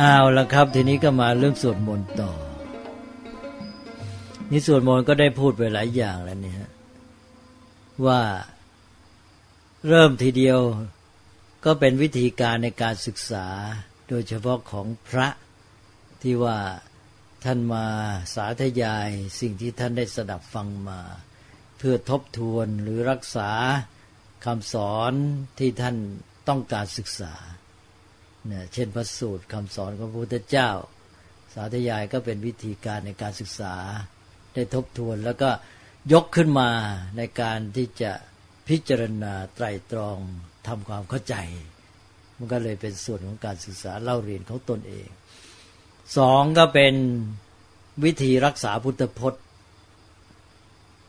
เอาละครับ ทีนี้ก็มาเรื่องสวดมนต์ต่อ นี่สวดมนต์ก็ได้พูดไปหลายอย่างแล้วเนี่ยว่าเริ่มทีเดียวก็เป็นวิธีการในการศึกษา โดยเฉพาะของพระที่ว่าท่านมาสาธยายสิ่งที่ท่านได้สดับฟังมา เพื่อทบทวนหรือรักษาคำสอนที่ท่านต้องการศึกษา เนี่ยเช่นพระสูตรคำสอนของพระพุทธเจ้า สาธยายก็เป็นวิธีการในการศึกษาได้ทบทวนแล้วก็ยกขึ้นมาในการที่จะพิจารณาไตรตรองทำความเข้าใจ มันก็เลยเป็นส่วนของการศึกษาเล่าเรียนของตนเองสองก็เป็นวิธีรักษาพุทธพจน์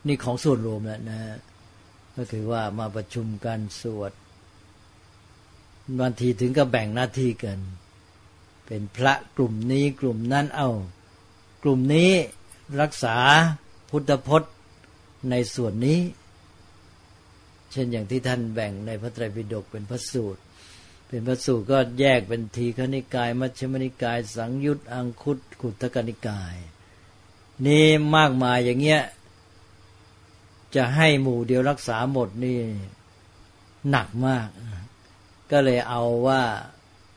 นี่ของส่วนรวมแล้วนะก็คือว่ามาประชุมกันสวด บางทีถึงก็แบ่งหน้าที่กัน เป็นพระกลุ่มนี้กลุ่มนั้นเอา้ากลุ่มนี้รักษาพุทธพจน์ในส่วนนี้ เช่นอย่างที่ท่านแบ่งในพระไตรปิฎกเป็นพระสูตร เป็นพระสูตรก็แยกเป็นทีฆนิกาย มัชฌิมนิกาย สังยุตอังคุตขุตกนิกาย นี่มากมายอย่างเงี้ยจะให้หมู่เดียวรักษาหมดนี่หนักมาก ก็เลยเอาว่า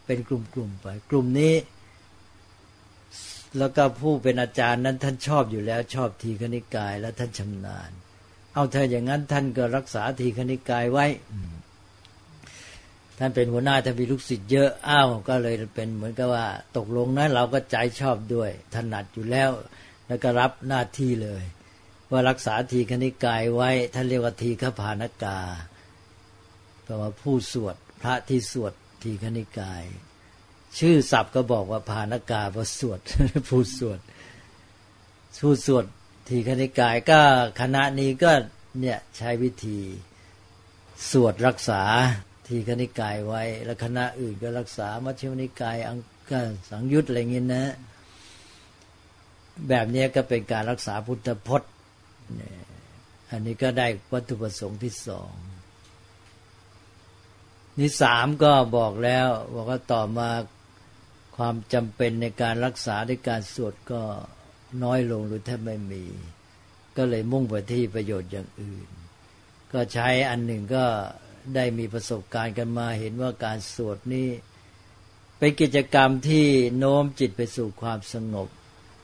เป็นกลุ่มๆไป กลุ่มนี้ แล้วก็ผู้เป็นอาจารย์นั้นท่านชอบอยู่แล้วชอบทีคณิกาย และท่านชำนาญ เอาเธออย่างนั้นท่านก็รักษาทีคณิกายไว้ท่านเป็นหัวหน้าท่านมีลูกศิษย์เยอะอ้าวก็เลยเป็นเหมือนกับว่า ตกลงนั้นเราก็ใจชอบด้วยถนัดอยู่แล้ว แล้วก็รับหน้าที่เลย ว่ารักษาทีคณิกายไว้ท่านเรียกว่าทีฆพานกาแปลว่าผู้สวด พระที่สวดทีฆนิกาย ชื่อศัพท์ก็บอกว่าพานกาพระสวดผู้สวดผู้สวดทีฆนิกายก็คณะนี้ก็เนี่ยใช้วิธีสวดรักษาทีฆนิกายไว้ แล้วคณะอื่นก็รักษามัชฌิมนิกายอังกสังยุตอะไรเงี้ยนะ แบบนี้ก็เป็นการรักษาพุทธพจน์อันนี้ก็ได้วัตถุประสงค์ที่สอง นี่สามก็บอกแล้วบอกว่าต่อมาความจำเป็นในการรักษาในการสวดก็น้อยลงหรือแทบไม่มี ก็เลยมุ่งไปที่ประโยชน์อย่างอื่น ก็ใช้อันหนึ่งก็ได้มีประสบการณ์กันมาเห็นว่าการสวดนี้เป็นกิจกรรมที่โน้มจิตไปสู่ความสงบ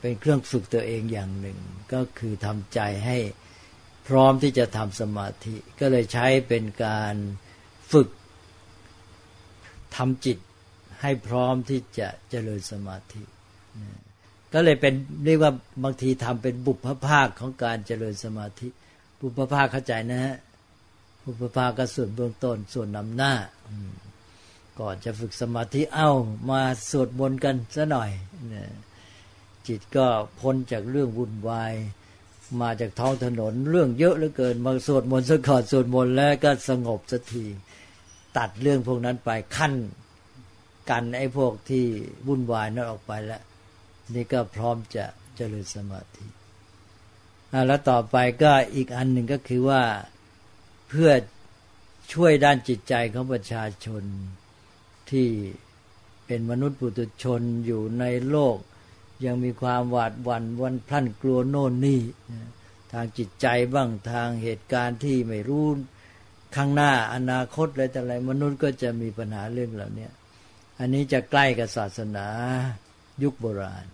เป็นเครื่องฝึกตัวเองอย่างหนึ่ง ก็คือทำใจให้พร้อมที่จะทำสมาธิ ก็เลยใช้เป็นการฝึก ทำจิตให้พร้อมที่จะเจริญสมาธิ ก็เลยเป็นเรียกว่าบางทีทำเป็นบุพภาคของการเจริญสมาธิ บุพภาคเข้าใจนะฮะบุพภาคก็ส่วนเบื้องต้นส่วนนำหน้าก่อนจะฝึกสมาธิเอ้ามาสวดมนต์กันซะหน่อยจิตก็พ้นจากเรื่องวุ่นวายมาจากท้องถนนเรื่องเยอะเหลือเกินมาสวดมนต์สักขอดสวดมนต์แล้วก็สงบสักที ตัดเรื่องพวกนั้นไปขั้นกันไอ้พวกที่วุ่นวายนั้นออกไปแล้ว นี่ก็พร้อมจะเจริญสมาธิแล้วต่อไปก็อีกอันหนึ่งก็คือว่าเพื่อช่วยด้านจิตใจของประชาชนที่เป็นมนุษย์ปุถุชนอยู่ในโลก ยังมีความหวาดหวั่นวันพลั่นกลัวโน่นนี่ทางจิตใจบ้างทางเหตุการณ์ที่ไม่รู้ ข้างหน้าอนาคตอะไรแต่อะไรมนุษย์ก็จะมีปัญหาเรื่องเหล่านี้อันนี้จะใกล้กับศาสนายุคโบราณ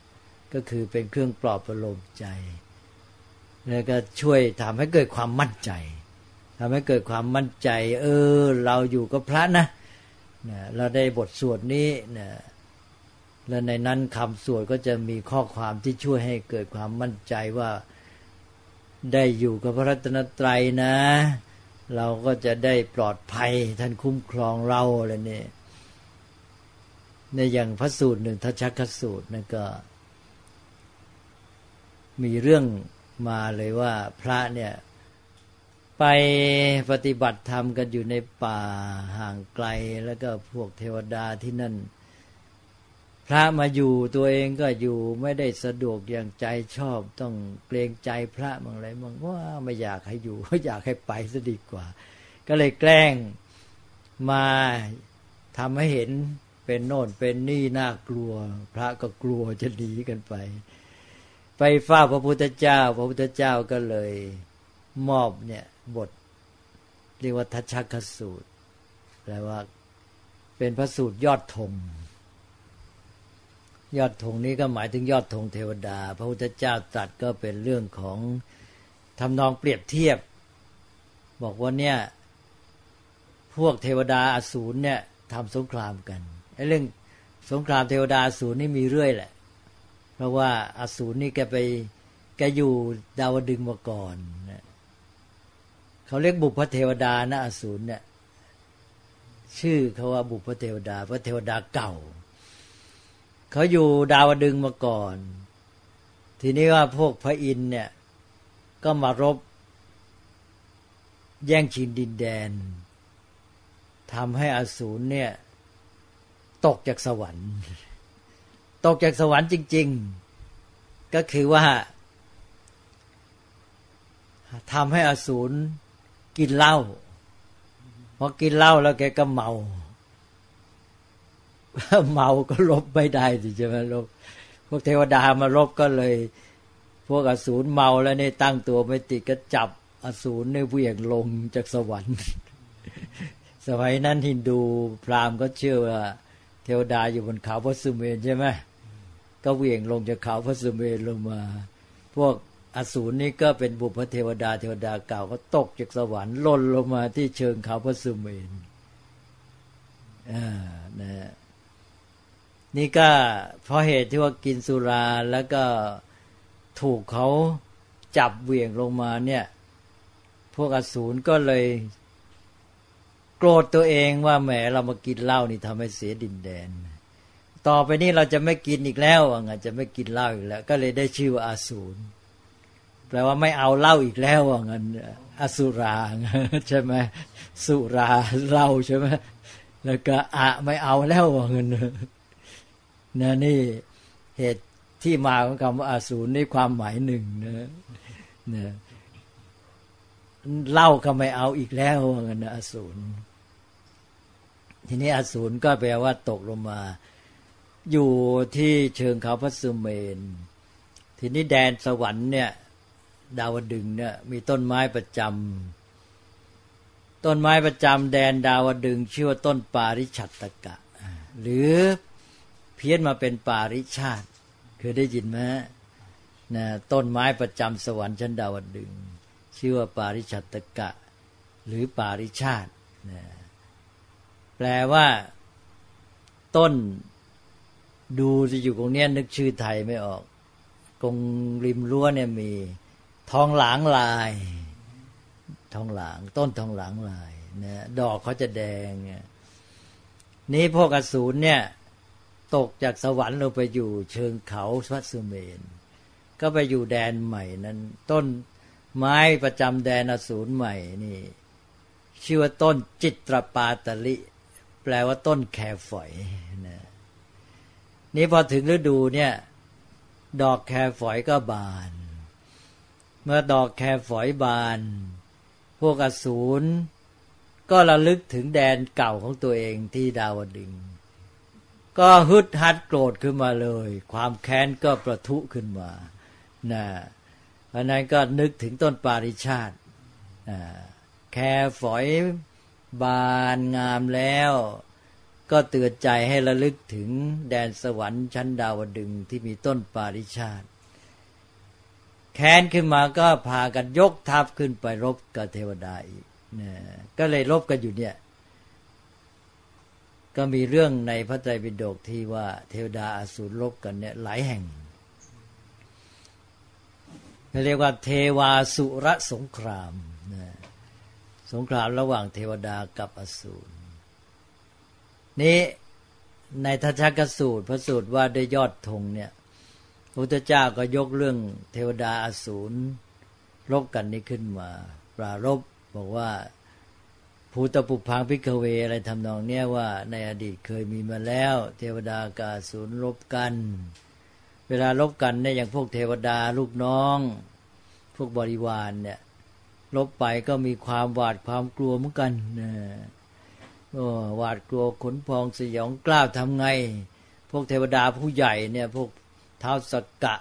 ก็คือเป็นเครื่องปลอบประโลมใจ แล้วก็ช่วยทำให้เกิดความมั่นใจทำให้เกิดความมั่นใจ เออ เราอยู่กับพระนะนะเราได้บทสวดนี้นะแล้วในนั้นคำสวดก็จะมีข้อความที่ช่วยให้เกิดความมั่นใจว่าได้อยู่กับพระรัตนตรัยนะ เราก็จะได้ปลอดภัยท่านคุ้มครองเราอะไรนี่ในอย่างพระสูตรหนึ่งทัชคสูตรนั่นก็ มีเรื่องมาเลยว่าพระเนี่ย ไปปฏิบัติธรรมกันอยู่ในป่าห่างไกล แล้วก็พวกเทวดาที่นั่น ระมาอยู่ตัวเองก็อยู่ไม่ได้สะดวกอย่างใจชอบ ต้องเกรงใจพระบางอะไรบางว่าไม่อยากให้อยู่อยากให้ไปซะดีกว่า ก็เลยแกล้งมาทำให้เห็นเป็นโน่นเป็นนี่น่ากลัว พระก็กลัวจะหนีกันไป ไปฝ้าพระพุทธเจ้า พระพุทธเจ้าก็เลยมอบเนี่ยบท เรียกว่าทัชชคสูตรแปลว่าเป็นพระสูตรยอดธง ยอดธงนี้ก็หมายถึงยอดธงเทวดา พระพุทธเจ้าตรัสก็เป็นเรื่องของทำนองเปรียบเทียบ บอกว่าเนี่ยพวกเทวดาอสูรเนี่ยทำสงครามกันไอ้เรื่องสงครามเทวดาอสูรนี่มีเรื่อยแหละ เพราะว่าอสูรนี่แกไปแกอยู่ดาวดึงมาก่อนนะเขาเรียกบุพเทวดานะอสูรเนี่ยชื่อเขาว่าบุพเทวดาพระเทวดาเก่า เขาอยู่ดาวดึงมาก่อน ทีนี้ว่าพวกพระอินเนี่ย ก็มารบ แย่งชิงดินแดนทำให้อสูรเนี่ย ตกจากสวรรค์ ตกจากสวรรค์จริง ๆ ก็คือว่าทำให้อสูรกินเหล้าพอกินเหล้าแล้วแกก็เมา เมาก็ลบไม่ได้สิใช่ไหมลบพวกเทวดามาลบก็เลย พวกอสูรเมาแล้วนี่ตั้งตัวไม่ติดก็จับอสูรในเวียงลงจากสวรรค์สมัยนั้นฮินดูพราหมณ์ก็เชื่อว่า เทวดาอยู่บนเขาพระสุเมนใช่ไหมก็เวียงลงจากเขาพระสุเมนลงมา พวกอสูรนี่ก็เป็นบุพเทวดาเทวดาเก่าก็ตกจากสวรรค์ล่นลงมาที่เชิงเขาพระสุเมนอ่านะ นี่ก็เพราะเหตุที่ว่ากินสุราแล้วก็ถูกเขาจับเหวี่ยงลงมาเนี่ย พวกอสูรก็เลย โกรธตัวเองว่าแหมเรามากินเหล้านี่ทำให้เสียดินแดน ต่อไปนี้เราจะไม่กินอีกแล้วว่างั้นจะไม่กินเหล้าอีกแล้ว ก็เลยได้ชื่อว่าอาสูรแปลว่าไม่เอาเหล้าอีกแล้วว่างั้นอสุราใช่ไหมสุราเหล้าใช่ไหมแล้วก็อะไม่เอาแล้วว่างั้น นะนี่เหตุที่มาของคำว่าอาสูรนี่ความหมายหนึ่งนะนะเล่าก็ไม่เอาอีกแล้วเงินนะอสูรทีนี้อสูรก็แปลว่าตกลงมา อยู่ที่เชิงเขาพระสุเมน ทีนี้แดนสวรรค์เนี่ย ดาวดึงเนี่ย มีต้นไม้ประจำต้นไม้ประจำแดนดาวดึงชื่อว่าต้นปาริชัตตกะ หรือ พี้ยนมาเป็นปาริชาติเคยได้ยินไหมนะต้นไม้ประจำสวรรค์ชั้นดาวดึง ชื่อว่าปาริชัตกะ หรือปาริชาตินะแปลว่า ต้นดูจะอยู่ตรงนี้นึกชื่อไทยไม่ออก ตรงริมรั้วเนี่ยมี ทองหลางลาย ทองหลาง ต้นทองหลางลายนะดอกเขาจะแดง นี่พวกอสูรเนี่ย ตกจากสวรรค์ลงไปอยู่เชิงเขาพระสุเมน ก็ไปอยู่แดนใหม่นั้น ต้นไม้ประจำแดนอสูรใหม่นี่ ชื่อว่าต้นจิตรปาตลิ แปลว่าต้นแคฝอยนะนี่พอถึงฤดูเนี่ย ดอกแคฝอยก็บาน เมื่อดอกแคฝอยบาน พวกอสูรก็ระลึกถึงแดนเก่าของตัวเองที่ดาวดึง ก็ฮึดฮัดโกรธขึ้นมาเลย ความแค้นก็ประทุขึ้นมานะเพราะนั้นก็นึกถึงต้นปาริชาติแค่ฝอยบานงามแล้ว ก็เตือนใจให้ระลึกถึงแดนสวรรค์ชั้นดาวดึงที่มีต้นปาริชาติ แค้นขึ้นมาก็พากันยกทัพขึ้นไปรบกับเทวดาอีกนะก็เลยรบกันอยู่เนี่ย ก็มีเรื่องในพระไตรปิฎกที่ว่าเทวดาอสูรลบกันเนี่ยหลายแห่งเรียกว่าเทวาสุรสงครามนะสงครามระหว่างเทวดากับอสูรนี้ในทัชกสูตรพระสูตรว่าได้ยอดธงเนี่ยพระพุทธเจ้าก็ยกเรื่องเทวดาอสูรลบกันนี้ขึ้นมา ปรารบบอกว่า ภูตปุพังพิกเวอะไรทำนองเนี้ยว่าในอดีตเคยมีมาแล้ว เทวดากาสูนรบกัน เวลารบกันเนี่ยอย่างพวกเทวดาลูกน้อง พวกบริวารเนี่ยลบไปก็มีความหวาดความกลัวเหมือนกันนะโอ้หวาดกลัวขนพองสยองกล้าวทำไง พวกเทวดาผู้ใหญ่เนี่ยพวกเท้าสกกะ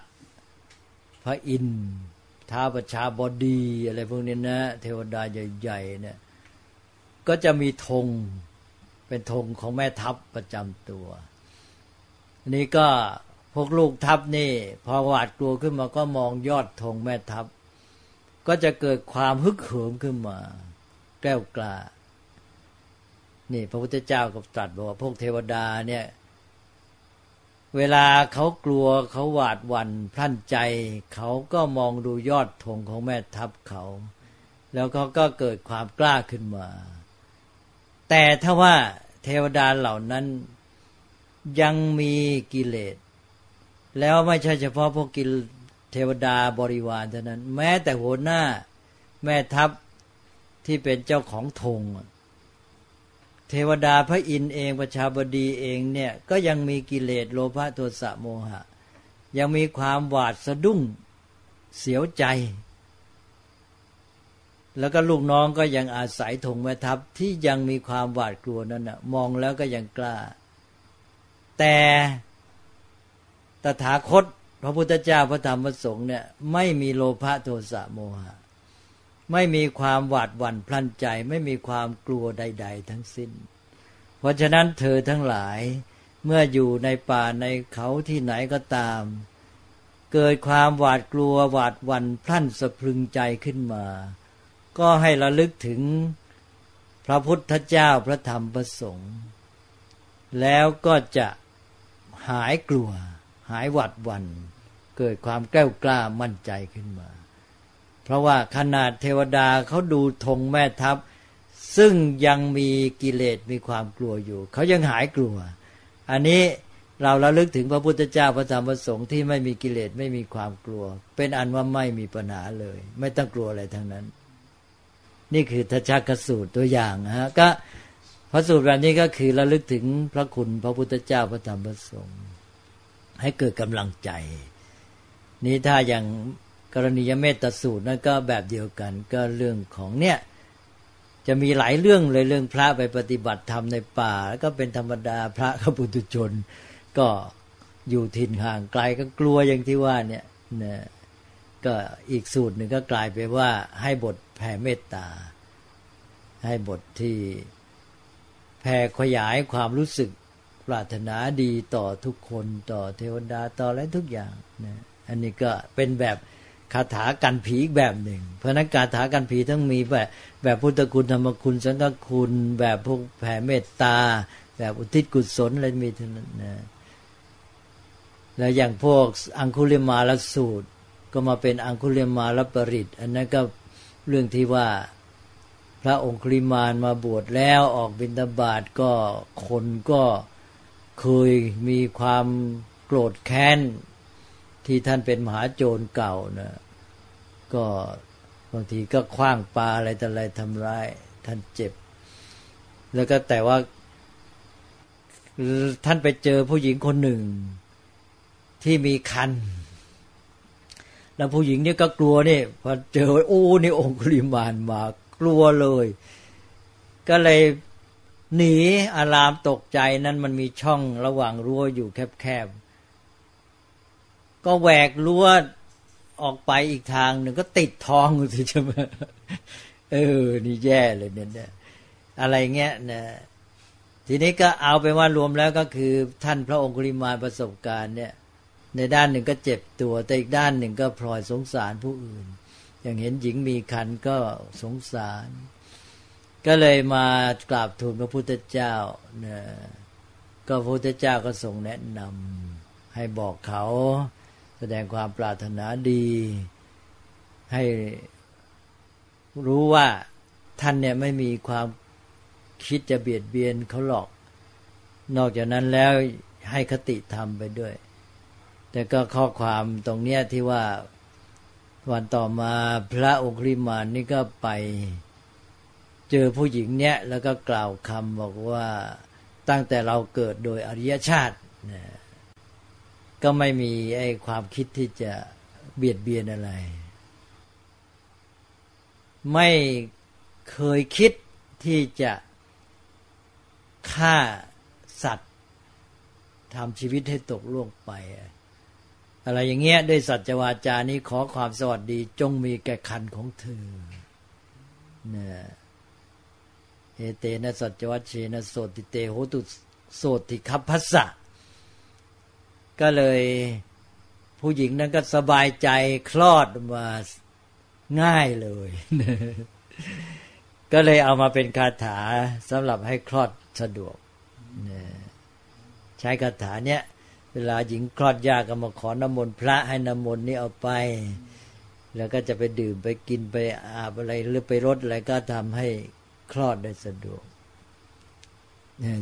พระอินทร์ท้าประชาบดีอะไรพวกนี้นะ เทวดาใหญ่ๆเนี่ย ก็จะมีธงเป็นธงของแม่ทัพประจำตัว นี่ก็พวกลูกทัพนี่ พอหวาดกลัวขึ้นมาก็มองยอดธงแม่ทัพ ก็จะเกิดความฮึกเหิมขึ้นมา แก้วกล้านี่พระพุทธเจ้าก็ตรัสบอกว่าพวกเทวดาเนี่ย เวลาเขากลัวเขาหวาดวันพลั่นใจ เขาก็มองดูยอดธงของแม่ทัพเขา แล้วเขาก็เกิดความกล้าขึ้นมา แต่ถ้าว่าเทวดาเหล่านั้นยังมีกิเลส แล้วไม่ใช่เฉพาะพวกกิลเทวดาบริวารเท่านั้น แม้แต่หัวหน้าแม่ทัพที่เป็นเจ้าของธงเทวดาพระอินทร์เองประชาบดีเองเนี่ยก็ยังมีกิเลสโลภะโทสะโมหะ ยังมีความหวาดสะดุ้งเสียวใจ แล้วก็ลูกน้องก็ยังอาศัยธงแม่ทัพที่ยังมีความหวาดกลัวนั่นนะมองแล้วก็ยังกล้า แต่ตถาคต พระพุทธเจ้าพระธรรมพระสงฆ์เนี่ยไม่มีโลภะโทสะโมหะ ไม่มีความหวาดหวั่นพลันใจ ไม่มีความกลัวใด ๆ ทั้งสิ้น เพราะฉะนั้นเธอทั้งหลายเมื่ออยู่ในป่าในเขาที่ไหนก็ตาม เกิดความหวาดกลัวหวาดหวั่นพลันสะพรึงใจขึ้นมา ก็ให้ระลึกถึงพระพุทธเจ้าพระธรรมพระสงฆ์แล้วก็จะหายกลัว หายหวาดวัน่นเกิดความแกล้วกล้ามั่นใจขึ้นมา เพราะว่าขนาดเทวดาเขาดูธงแม่ทัพ ซึ่งยังมีกิเลสมีความกลัวอยู่ เขายังหายกลัว อันนี้เราระลึกถึงพระพุทธเจ้าพระธรรมพระสงฆ์ที่ไม่มีกิเลสไม่มีความกลัว เป็นอันว่าไม่มีปัญหาเลย ไม่ต้องกลัวอะไรทั้งนั้น นี่คือทัชชกสูตรตัวอย่างนะฮะก็พระสูตรแบบนี้ก็คือระลึกถึงพระคุณพระพุทธเจ้าพระธรรมพระสงฆ์ให้เกิดกำลังใจ นี้ถ้าอย่างกรณียเมตสูตรนั่นก็แบบเดียวกันก็เรื่องของเนี่ยจะมีหลายเรื่องเลยเรื่องพระไปปฏิบัติธรรมในป่าแล้วก็เป็นธรรมดาพระขบุตุชน ก็อยู่ถิ่นห่างไกลก็กลัวอย่างที่ว่าเนี่ยนะก็อีกสูตรหนึ่งก็กลายไปว่าให้บท แผ่เมตตา ให้บทที่แผ่ขยายความรู้สึกปรารถนาดีต่อทุกคนต่อเทวดาต่ออะไรทุกอย่างนะอันนี้ก็เป็นแบบคาถากันผีอีกแบบหนึ่ง เพราะนั้นคาถากันผีต้องมีแบบแบบพุทธคุณธรรมคุณสังฆคุณ แบบพวกแผ่เมตตา แบบอุทิศกุศลอะไรมีทั้งนั้นนะแล้วอย่างพวกอังคุลิมาลสูตร ก็มาเป็นอังคุลิมาลปริต อันนั้นก็ เรื่องที่ว่าพระองคุลิมานมาบวชแล้วออกบิณฑบาตก็คนก็เคยมีความโกรธแค้น ที่ท่านเป็นมหาโจรเก่านะก็บางทีก็คว้างปลาอะไรต่ออะไรทำร้าย ท่านเจ็บ แล้วก็แต่ว่า ท่านไปเจอผู้หญิงคนหนึ่งที่มีคัน แล้วผู้หญิงนี่ก็กลัวนี่พอเจอโอ้นี่องคุลิมานมากลัวเลย ก็เลยหนีอารามตกใจนั้นมันมีช่องระหว่างรั้วอยู่แคบๆ ก็แหวกรั้วออกไปอีกทางหนึ่งก็ติดท้องสิใช่ไหมเออ นี่แย่เลยเนี่ยอะไรเงี้ยนะทีนี้ก็เอาไปว่ารวมแล้วก็คือท่านพระองคุลิมานประสบการณ์เนี่ย ในด้านหนึ่งก็เจ็บตัว แต่อีกด้านหนึ่งก็พลอยสงสารผู้อื่น อย่างเห็นหญิงมีคันก็สงสาร ก็เลยมากราบทูลพระพุทธเจ้าเนี่ยก็พระพุทธเจ้าก็ทรงแนะนำให้บอกเขาแสดงความปรารถนาดี ให้รู้ว่าท่านเนี่ยไม่มีความคิดจะเบียดเบียนเขาหรอก นอกจากนั้นแล้วให้คติธรรมไปด้วย แต่ก็ข้อความตรงเนี้ยที่ว่าวันต่อมาพระองค์ริมานนี่ก็ไปเจอผู้หญิงเนี้ยแล้วก็กล่าวคำบอกว่าตั้งแต่เราเกิดโดยอริยชาตินะก็ไม่มีไอ้ความคิดที่จะเบียดเบียนอะไร ไม่เคยคิดที่จะฆ่าสัตว์ทำชีวิตให้ตกล่วงไป อะไรอย่างเงี้ยด้วยสัจวาจานี้ขอความสวัสดีจงมีแก่คันของเธอเนี่ยเอเตนะสัจวัชเชนะโสติเตโหตุโสติคัพพัสสะก็เลยผู้หญิงนั้นก็สบายใจคลอดมาง่ายเลย ก็เลยเอามาเป็นคาถาสำหรับให้คลอดสะดวก ใช้คาถาเนี้ย เวลาหญิงคลอดยากก็มาขอน้ำมนต์พระให้น้ำมนต์นี้เอาไป แล้วก็จะไปดื่มไปกินไปอาบอะไรหรือไปรดอะไรก็ทำให้คลอดได้สะดวก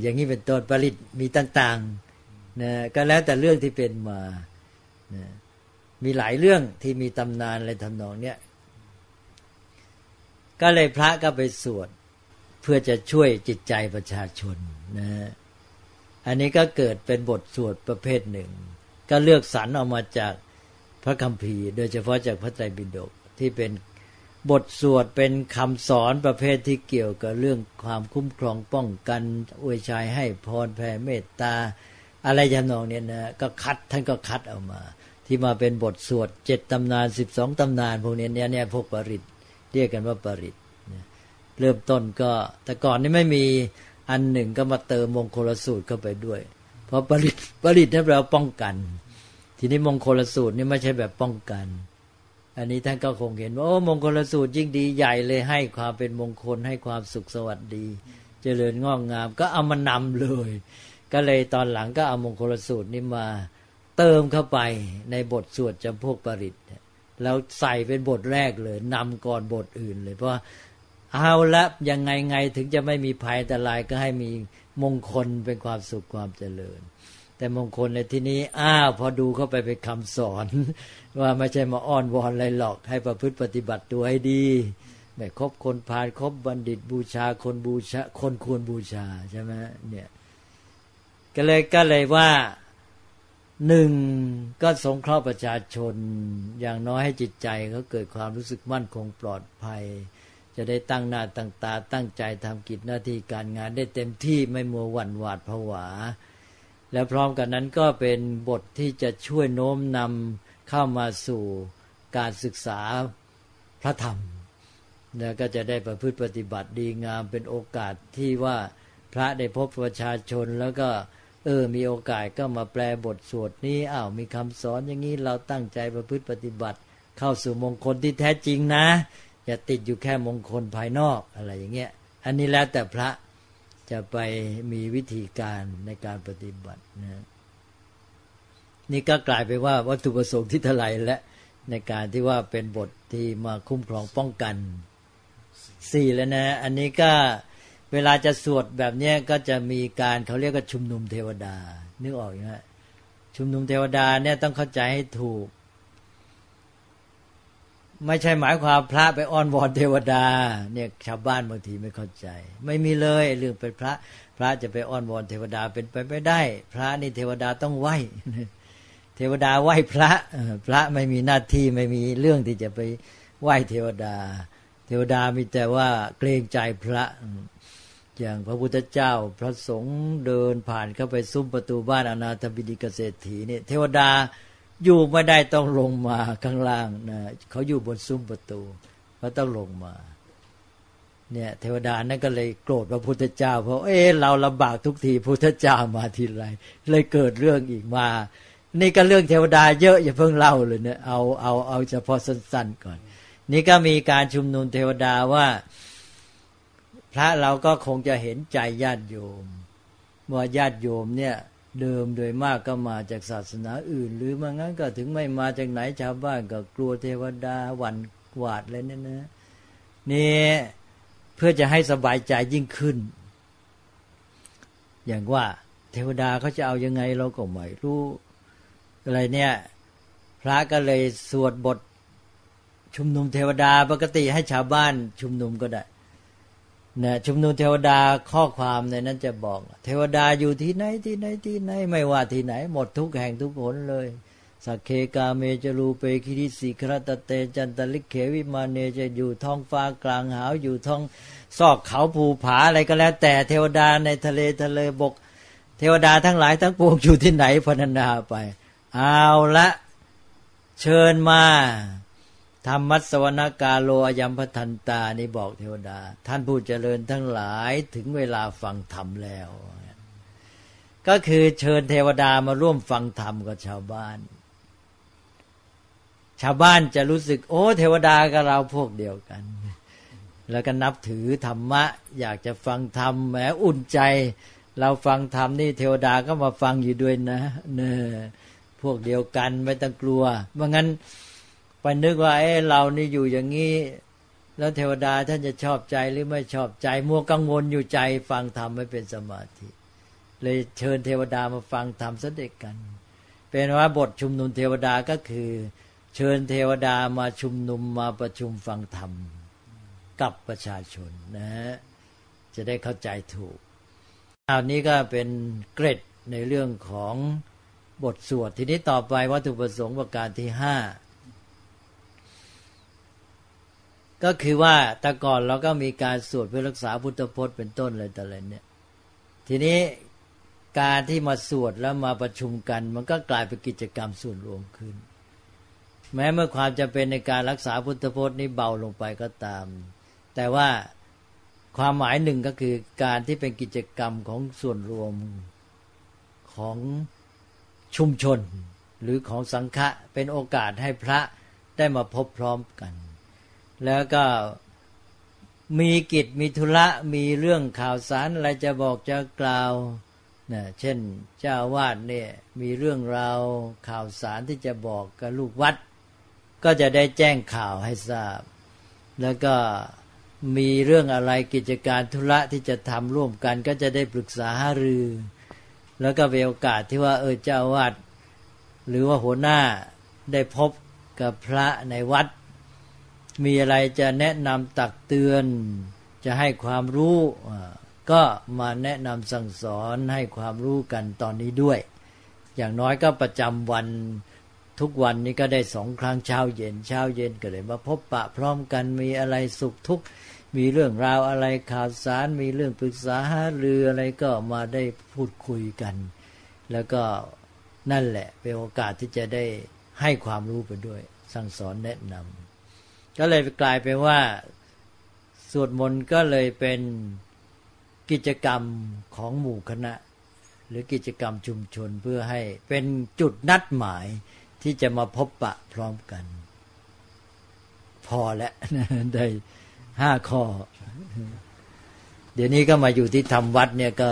อย่างนี้เป็นต้นผลิตมีต่างๆนะก็แล้วแต่เรื่องที่เป็นมานะมีหลายเรื่องที่มีตำนานอะไรทำนองเนี้ยก็เลยพระก็ไปสวด เพื่อจะช่วยจิตใจประชาชนนะ อันนี้ก็เกิดเป็นบทสวดประเภทหนึ่ง ก็เลือกสรรออกมาจากพระคัมภีร์ โดยเฉพาะจากพระไตรปิฎกที่เป็นบทสวดเป็นคำสอนประเภทที่เกี่ยวกับเรื่องความคุ้มครองป้องกันอวยชัยให้พรแผ่เมตตา อะไรจำนองเนี้ยนะก็คัดท่านก็คัดออกมา ที่มาเป็นบทสวดเจ็ดตำนานสิบสองตำนาน พวกนี้เนี่ยเนี่ยพวกปริตเรียกกันว่าปริตเริ่มต้นก็แต่ก่อนนี่ไม่มี อันหนึ่งก็มาเติมมงคลสูตรเข้าไปด้วย เพราะปริตปริตนั่นแปลว่าป้องกัน ทีนี้มงคลสูตรนี่ไม่ใช่แบบป้องกัน อันนี้ท่านก็คงเห็นว่าโอ้มงคลสูตรยิ่งดีใหญ่เลยให้ความเป็นมงคลให้ความสุขสวัสดี เจริญงอกงามก็เอามานำเลย ก็เลยตอนหลังก็เอามงคลสูตรนี้มาเติมเข้าไปในบทสวดจำพวกปริตแล้วใส่เป็นบทแรกเลยนำก่อนบทอื่นเลยเพราะ เอาละยังไงไงถึงจะไม่มีภัยแต่ลายก็ให้มีมงคลเป็นความสุขความเจริญ แต่มงคลในที่นี้ อ้าวพอดูเข้าไปเป็นคำสอน ว่าไม่ใช่มาอ้อนวอนอะไรหรอก ให้ประพฤติปฏิบัติตัวให้ดีไม่คบคนพาลคบบัณฑิตบูชาคนบูชา คนควรบูชาใช่ไหมเนี่ยก็เลยก็เลยว่าหนึ่งก็สงเคราะห์ประชาชน อย่างน้อยให้จิตใจเขาเกิดความรู้สึกมั่นคงปลอดภัย จะได้ตั้งหน้าตั้งตา ตั้งใจทำกิจหน้าที่การงานได้เต็มที่ไม่มัวหวั่นหวาดผวา แล้วพร้อมกันนั้นก็เป็นบทที่จะช่วยโน้มนำเข้ามาสู่การศึกษาพระธรรมแล้วก็จะได้ประพฤติปฏิบัติดีงามเป็นโอกาสที่ว่าพระได้พบประชาชนแล้วก็เออ มีโอกาสก็มาแปลบทสวดนี้อ้าวมีคำสอนอย่างนี้เราตั้งใจประพฤติปฏิบัติ เข้าสู่มงคลที่แท้จริงนะ อย่าติดอยู่แค่มงคลภายนอกอะไรอย่างเงี้ย อันนี้แล้วแต่พระจะไปมีวิธีการในการปฏิบัตินะนี่ก็กลายไปว่าวัตถุประสงค์ที่ทลายและในการที่ว่าเป็นบทที่มาคุ้มครองป้องกันสี่แล้วนะ อันนี้ก็เวลาจะสวดแบบนี้ก็จะมีการเขาเรียกว่าชุมนุมเทวดา นึกออกไหมชุมนุมเทวดาเนี่ยต้องเข้าใจให้ถูก ไม่ใช่หมายความพระไปอ้อนวอนเทวดา เนี่ยชาวบ้านบางทีไม่เข้าใจ ไม่มีเลยเรื่องเป็นพระ พระจะไปอ้อนวอนเทวดาเป็นไปไม่ได้ พระนี่เทวดาต้องไหวเทวดาไหวพระพระไม่มีหน้าที่ไม่มีเรื่องที่จะไปไหวเทวดา เทวดามีแต่ว่าเกรงใจพระ อย่างพระพุทธเจ้าพระสงฆ์เดินผ่านเข้าไปซุ้มประตูบ้านอนาถบิดิกเศรษฐีเนี่ยเทวดา อยู่ไม่ได้ต้องลงมาข้างล่างนะเขาอยู่บนซุ้มประตูเขาต้องลงมา เนี่ยเทวดานั่นก็เลยโกรธพระพุทธเจ้า เพราะเออเราลำบากทุกทีพุทธเจ้ามาทีไรเลยเกิดเรื่องอีกมา นี่ก็เรื่องเทวดาเยอะอย่าเพิ่งเล่าเลยเนี่ยเอาเอาเอาเฉพาะสั้นๆก่อน นี่ก็มีการชุมนุมเทวดาว่า พระเราก็คงจะเห็นใจญาติโยมว่าญาติโยมเนี่ย เดิมโดยมากก็มาจากศาสนาอื่น หรือมางั้นก็ถึงไม่มาจากไหนชาวบ้านก็กลัวเทวดาหวั่นหวาดเลยเนี่ยนะนี่เพื่อจะให้สบายใจยิ่งขึ้น อย่างว่าเทวดาเขาจะเอายังไงเราก็ไม่รู้อะไรเนี่ย พระก็เลยสวดบทชุมนุมเทวดาปกติให้ชาวบ้านชุมนุมก็ได้ นะชุมนุมเทวดาข้อความในนั้นจะบอก เทวดาอยู่ที่ไหนที่ไหนที่ไหน ไม่ว่าที่ไหน หมดทุกแห่งทุกหนเลยสัคเคกาเมจรูเปคิริสิขรตเฏจันตลิกเขวิมาเนจะอยู่ท้องฟ้ากลางหาวอยู่ท้องซอกเขาภูผาอะไรก็แล้ว แต่เทวดาในทะเลทะเลบก เทวดาทั้งหลายทั้งปวงอยู่ที่ไหนพนันนาไป เอาละเชิญมา ธรรมัสวรกาโลอยัมพทันตานี่บอกเทวดา ท่านผู้เจริญทั้งหลายถึงเวลาฟังธรรมแล้ว ก็คือเชิญเทวดามาร่วมฟังธรรมกับชาวบ้าน ชาวบ้านจะรู้สึก โอ้ เทวดากับเราพวกเดียวกัน แล้วก็นับถือธรรมะ อยากจะฟังธรรมแหมอุ่นใจ เราฟังธรรมนี่เทวดาก็มาฟังอยู่ด้วยนะ เนอพวกเดียวกันไม่ต้องกลัวเมื่องั้น ไปนึกว่าเอ้เรานี่อยู่อย่างนี้ แล้วเทวดาท่านจะชอบใจหรือไม่ชอบใจ มัวกังวลอยู่ใจฟังธรรมไม่เป็นสมาธิ เลยเชิญเทวดามาฟังธรรมเสด็จกัน เป็นว่าบทชุมนุมเทวดาก็คือ เชิญเทวดามาชุมนุมมาประชุมฟังธรรมกับประชาชนนะฮะจะได้เข้าใจถูกอันนี้ก็เป็นเกร็ดในเรื่องของบทสวดทีนี้ต่อไปวัตถุประสงค์ประการที่ห้า ก็คือว่าแต่ก่อนเราก็มีการสวดเพื่อรักษาพุทธพจน์เป็นต้นเลยแต่ละไรเนี่ย ทีนี้การที่มาสวดแล้วมาประชุมกัน มันก็กลายเป็นกิจกรรมส่วนรวมขึ้น แม้เมื่อความจำเป็นในการรักษาพุทธพจน์นี้เบาลงไปก็ตาม แต่ว่าความหมายหนึ่งก็คือการที่เป็นกิจกรรมของส่วนรวมของชุมชน หรือของสังฆะเป็นโอกาสให้พระได้มาพบพร้อมกัน แล้วก็มีกิจมีธุระมีเรื่องข่าวสารอะไรจะบอกจะกล่าวนะเช่นเจ้าวาดเนี่ยมีเรื่องราวข่าวสารที่จะบอกกับลูกวัด ก็จะได้แจ้งข่าวให้ทราบ แล้วก็มีเรื่องอะไรกิจการธุระที่จะทำร่วมกัน ก็จะได้ปรึกษาหารือ แล้วก็เป็นโอกาสที่ว่าเออเจ้าวาดหรือว่าหัวหน้าได้พบกับพระในวัด มีอะไรจะแนะนำตักเตือน จะให้ความรู้ ก็มาแนะนำสั่งสอนให้ความรู้กันตอนนี้ด้วย อย่างน้อยก็ประจำวันทุกวันนี้ก็ได้สองครั้งเช้าเย็นเช้าเย็นก็เลยมาพบปะพร้อมกันมีอะไรสุขทุกข์มีเรื่องราวอะไรข่าวสาร มีเรื่องปรึกษาหารืออะไรก็มาได้พูดคุยกัน แล้วก็นั่นแหละเป็นโอกาสที่จะได้ให้ความรู้ไปด้วย สั่งสอนแนะนำ ก็เลยกลายเป็นว่าสวดมนต์ก็เลยเป็นกิจกรรมของหมู่คณะ หรือกิจกรรมชุมชนเพื่อให้เป็นจุดนัดหมายที่จะมาพบปะพร้อมกัน พอแล้วได้ห้าข้อ เดี๋ยวนี้ก็มาอยู่ที่ทำวัดเนี่ยก็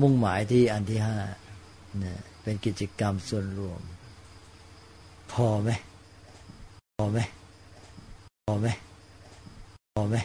มุ่งหมายที่อันที่ห้าเป็นกิจกรรมส่วนรวม พอไหมพอไหม พอไหมพอไหม